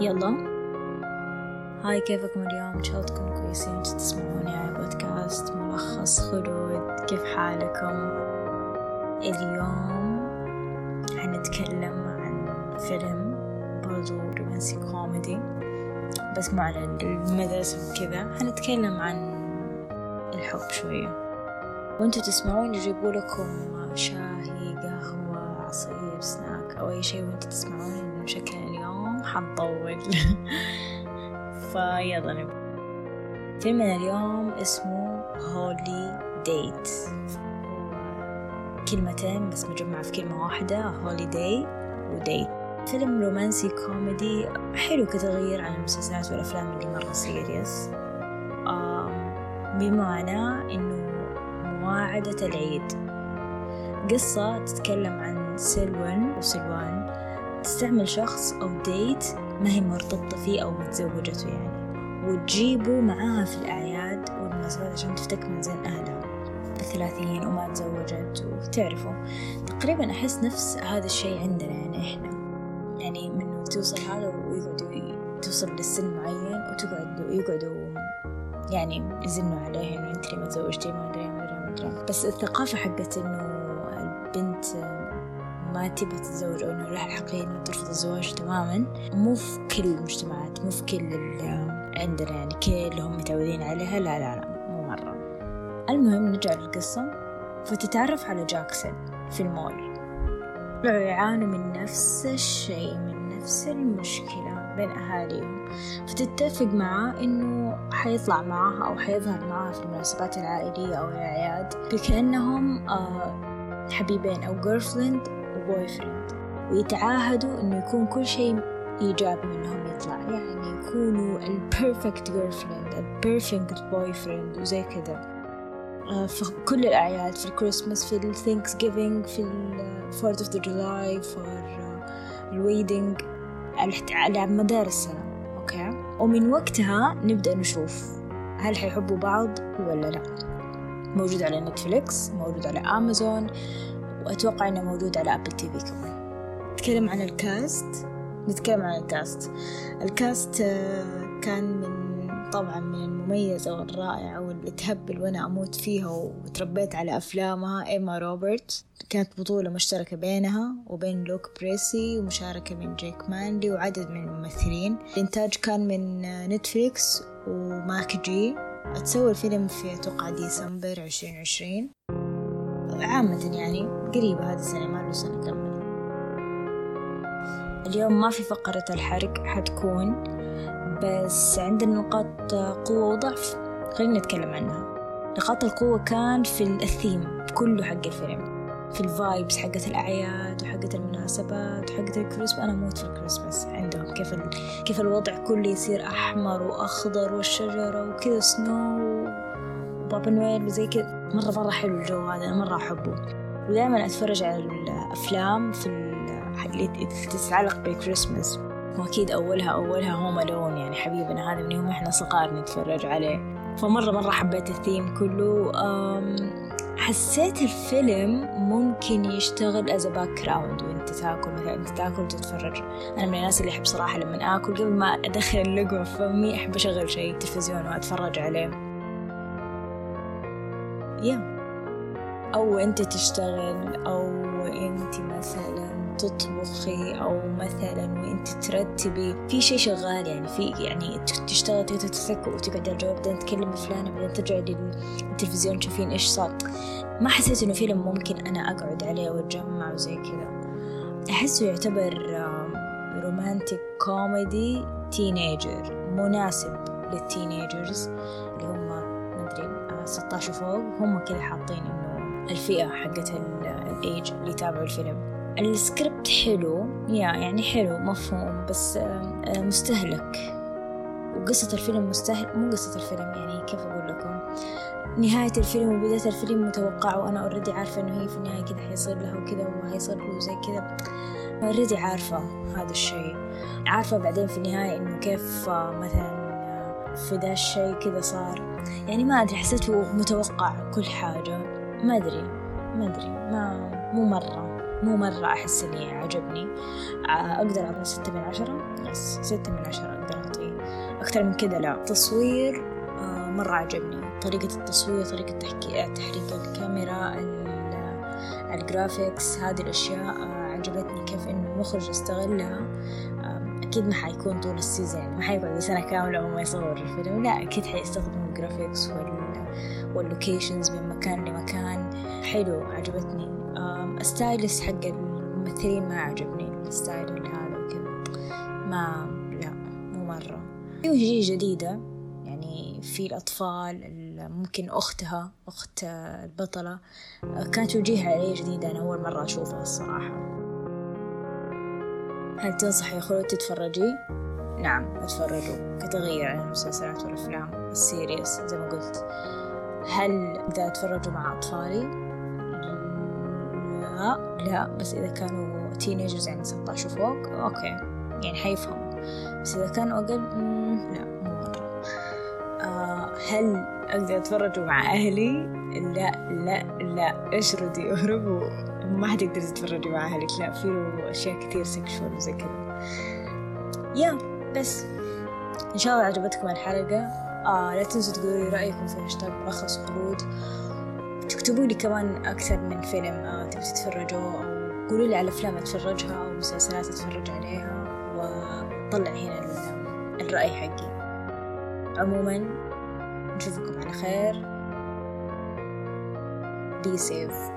يلا. هاي كيفكم اليوم؟ إن شاء الله تكونوا كويسين؟ تسمعوني على بودكاست ملخص خلود كيف حالكم؟ اليوم حنتكلم عن فيلم برضو رومانسي كوميدي بس مو على المدرسة وكذا. حنتكلم عن الحب شوية. وانتوا تسمعون يجيبوا لكم شاهي قهوة عصير سناك أو أي شيء وانتوا تسمعون إنه شكلنا اليوم. حنطول فيلا نبدأ. فيلمنا اليوم اسمه Holidate كلمتين بس مجمعة في كلمة واحدة holiday و date فيلم رومانسي كوميدي حلو كتغيير عن المسلسلات والأفلام اللي مرة serious بمعنى إنه مواعدة العيد. قصة تتكلم عن سلون وسلون تستعمل شخص أو ديت ما هي مرتبطة فيه أو متزوجته يعني. وتجيبه معاها في الأعياد والمناسبات عشان تفتك من زين أهلها الثلاثين وما تزوجت وتعرفوا تقريبا أحس نفس هذا الشيء عندنا يعني إحنا. يعني منه توصل هذا ويقعدوا توصل للسن معين وتقعدوا يقعدوا يعني يزنوا عليه إنه أنت ما تزوجتي؟ ما أدري ما أدري ما أدري. بس الثقافة حقت إنه البنت ما تبغى تتزوج أو إنه لها الحقية إنه ترفض الزواج تماما. مو في كل المجتمعات مو في كل عندنا يعني كلهم متعودين عليها. لا لا لا مو مرة. المهم نرجع للقصة. فتتعرف على جاكسون في المول. يعانوا من نفس الشيء من نفس المشكلة بين أهاليهم. فتتفق معاه إنه حيطلع معاها أو حيظهر معاها في المناسبات العائلية أو الأعياد. بكأنهم آه حبيبين أو girlfriend و boyfriend ويتعاهدوا إنه يكون كل شيء إيجابي منهم يطلع. يعني يكونوا ال perfect girlfriend ال perfect boyfriend وزي كذا. في كل الأعياد في الكريسماس في ال Thanksgiving في ال Fourth of the July فور ال wedding على مدار السنة. أوكي؟ ومن وقتها نبدأ نشوف هل حيحبوا بعض ولا لا. موجود على نتفليكس موجود على أمازون وأتوقع إنه موجود على Apple TV كمان. نتكلم عن ال cast؟ نتكلم عن ال cast. ال cast كان من طبعا من المميزة والرائعة واللي تهبل وأنا أموت فيها وتربيت على أفلامها إيما روبرتس كانت بطولة مشتركة بينها وبين لوك برايسي ومشاركة من جيك ماندي وعدد من الممثلين. الإنتاج كان من نتفليكس وماك جي. اتسوى الفيلم في أتوقع ديسمبر عشرين عشرين. عامة يعني قريبة هذه السنة ما له سنة كمل اليوم ما في فقرة الحرق حتكون بس عندنا نقاط قوة وضعف خلينا نتكلم عنها. نقاط القوة كان في الثيم كله حق الفيلم. في ال vibes حقت الأعياد وحقت المناسبات وحقت الكريسماس. أنا أموت في الكريسماس عندهم. كيف ال... كيف الوضع كله يصير أحمر وأخضر والشجرة وكذا snow وبابا نويل وزي كذا. مرة مرة حلو الجو هذا أنا مرة أحبه. ودائما أتفرج على الأفلام في اللي تتعلق بالكريسماس وأكيد أولها أولها Home Alone يعني حبيبنا هذا من يوم إحنا صغار نتفرج عليه. فمرة مرة حبيت الثيم كله. حسيت الفيلم ممكن يشتغل as background وأنت تاكل مثلا أنت تاكل وتتفرج. أنا من الناس اللي أحب صراحة لما آكل قبل ما أدخل اللقمة في فمي أحب أشغل شيء تلفزيون وأتفرج عليه. يا. أو أنت تشتغل أو أنت مثلا تطبخي أو مثلا وانت ترتبي. في شيء شغال يعني في يعني تشتغل تتسك وتقعد الجواب بعدين تكلم فلانة بعدين ترجع للتلفزيون تشوفين إيش صار. ما حسيت إنه فيلم ممكن أنا أقعد عليه وأتجمع وزي كذا. أحسه يعتبر romantic comedy teenager مناسب لل teenagers 16 فوق هم كذا حاطين إنه الفئة حقت الإيج اللي يتابعوا الفيلم. السكريبت حلو يا يعني حلو مفهوم بس مستهلك. وقصة الفيلم مستهلك مو قصة الفيلم يعني كيف أقول لكم؟ نهاية الفيلم وبداية الفيلم متوقعة وأنا already عارفة إنه هي في النهاية كذا حيصير لها وكذا وحيصير له زي كذا. already عارفة هذا الشيء. عارفة بعدين في النهاية إنه كيف مثلا في ذا الشيء كذا صار. يعني ما أدري حسيته متوقع كل حاجة. ما أدري ما أدري. ما مو مرة مو مرة أحس إني عجبني. آه، أقدر أعطيه ستة من عشرة؟ yes ستة من عشرة أقدر أعطيه أكثر من كذا لا. تصوير آه، مرة عجبني. طريقة التصوير طريقة تحكي تحريك الكاميرا ال graphics هذه الأشياء عجبتني كيف إنه المخرج استغلها. أكيد ما حيكون طول ال season يعني ما حيقعد سنة كاملة وما يصور الفيلم. لا أكيد حيستخدم ال graphics وال وال locations من مكان لمكان. حلو عجبتني. ال styles حق الممثلين ما عجبني ال style هذا وكذا. ما لا مو مرة. في وجيه جديدة يعني في الأطفال ممكن أختها أخت البطلة. كانت وجيهها علي جديدة أنا أول مرة أشوفها الصراحة. هل تنصحي خلود تتفرجي؟ نعم أتفرجوا. كتغيير عن المسلسلات والأفلام ال series زي ما قلت. هل إذا تفرجوا مع أطفالي؟ لا لا. بس إذا كانوا teenagers يعني 16 وفوق okay. يعني حيفهموا بس إذا كانوا أقل لا مو مرة. آه هل أقدر أتفرجوا مع أهلي؟ لا لا لا. إيش ردي؟ اهربوا ما حتقدر تتفرجي مع أهلك لا في أشياء كثير sexual وزي كذا. yeah بس. إن شاء الله عجبتكم الحلقة. آه لا تنسوا تقولوا رأيكم في هاشتاج ملخص خلود تكتبوا لي كمان أكثر من فيلم آه تبي تتفرجوا أو قولوا لي على أفلام أتفرجها أو مسلسلات أتفرج عليها وطلع هنا الرأي حقي. عموما نشوفكم على خير. Be safe.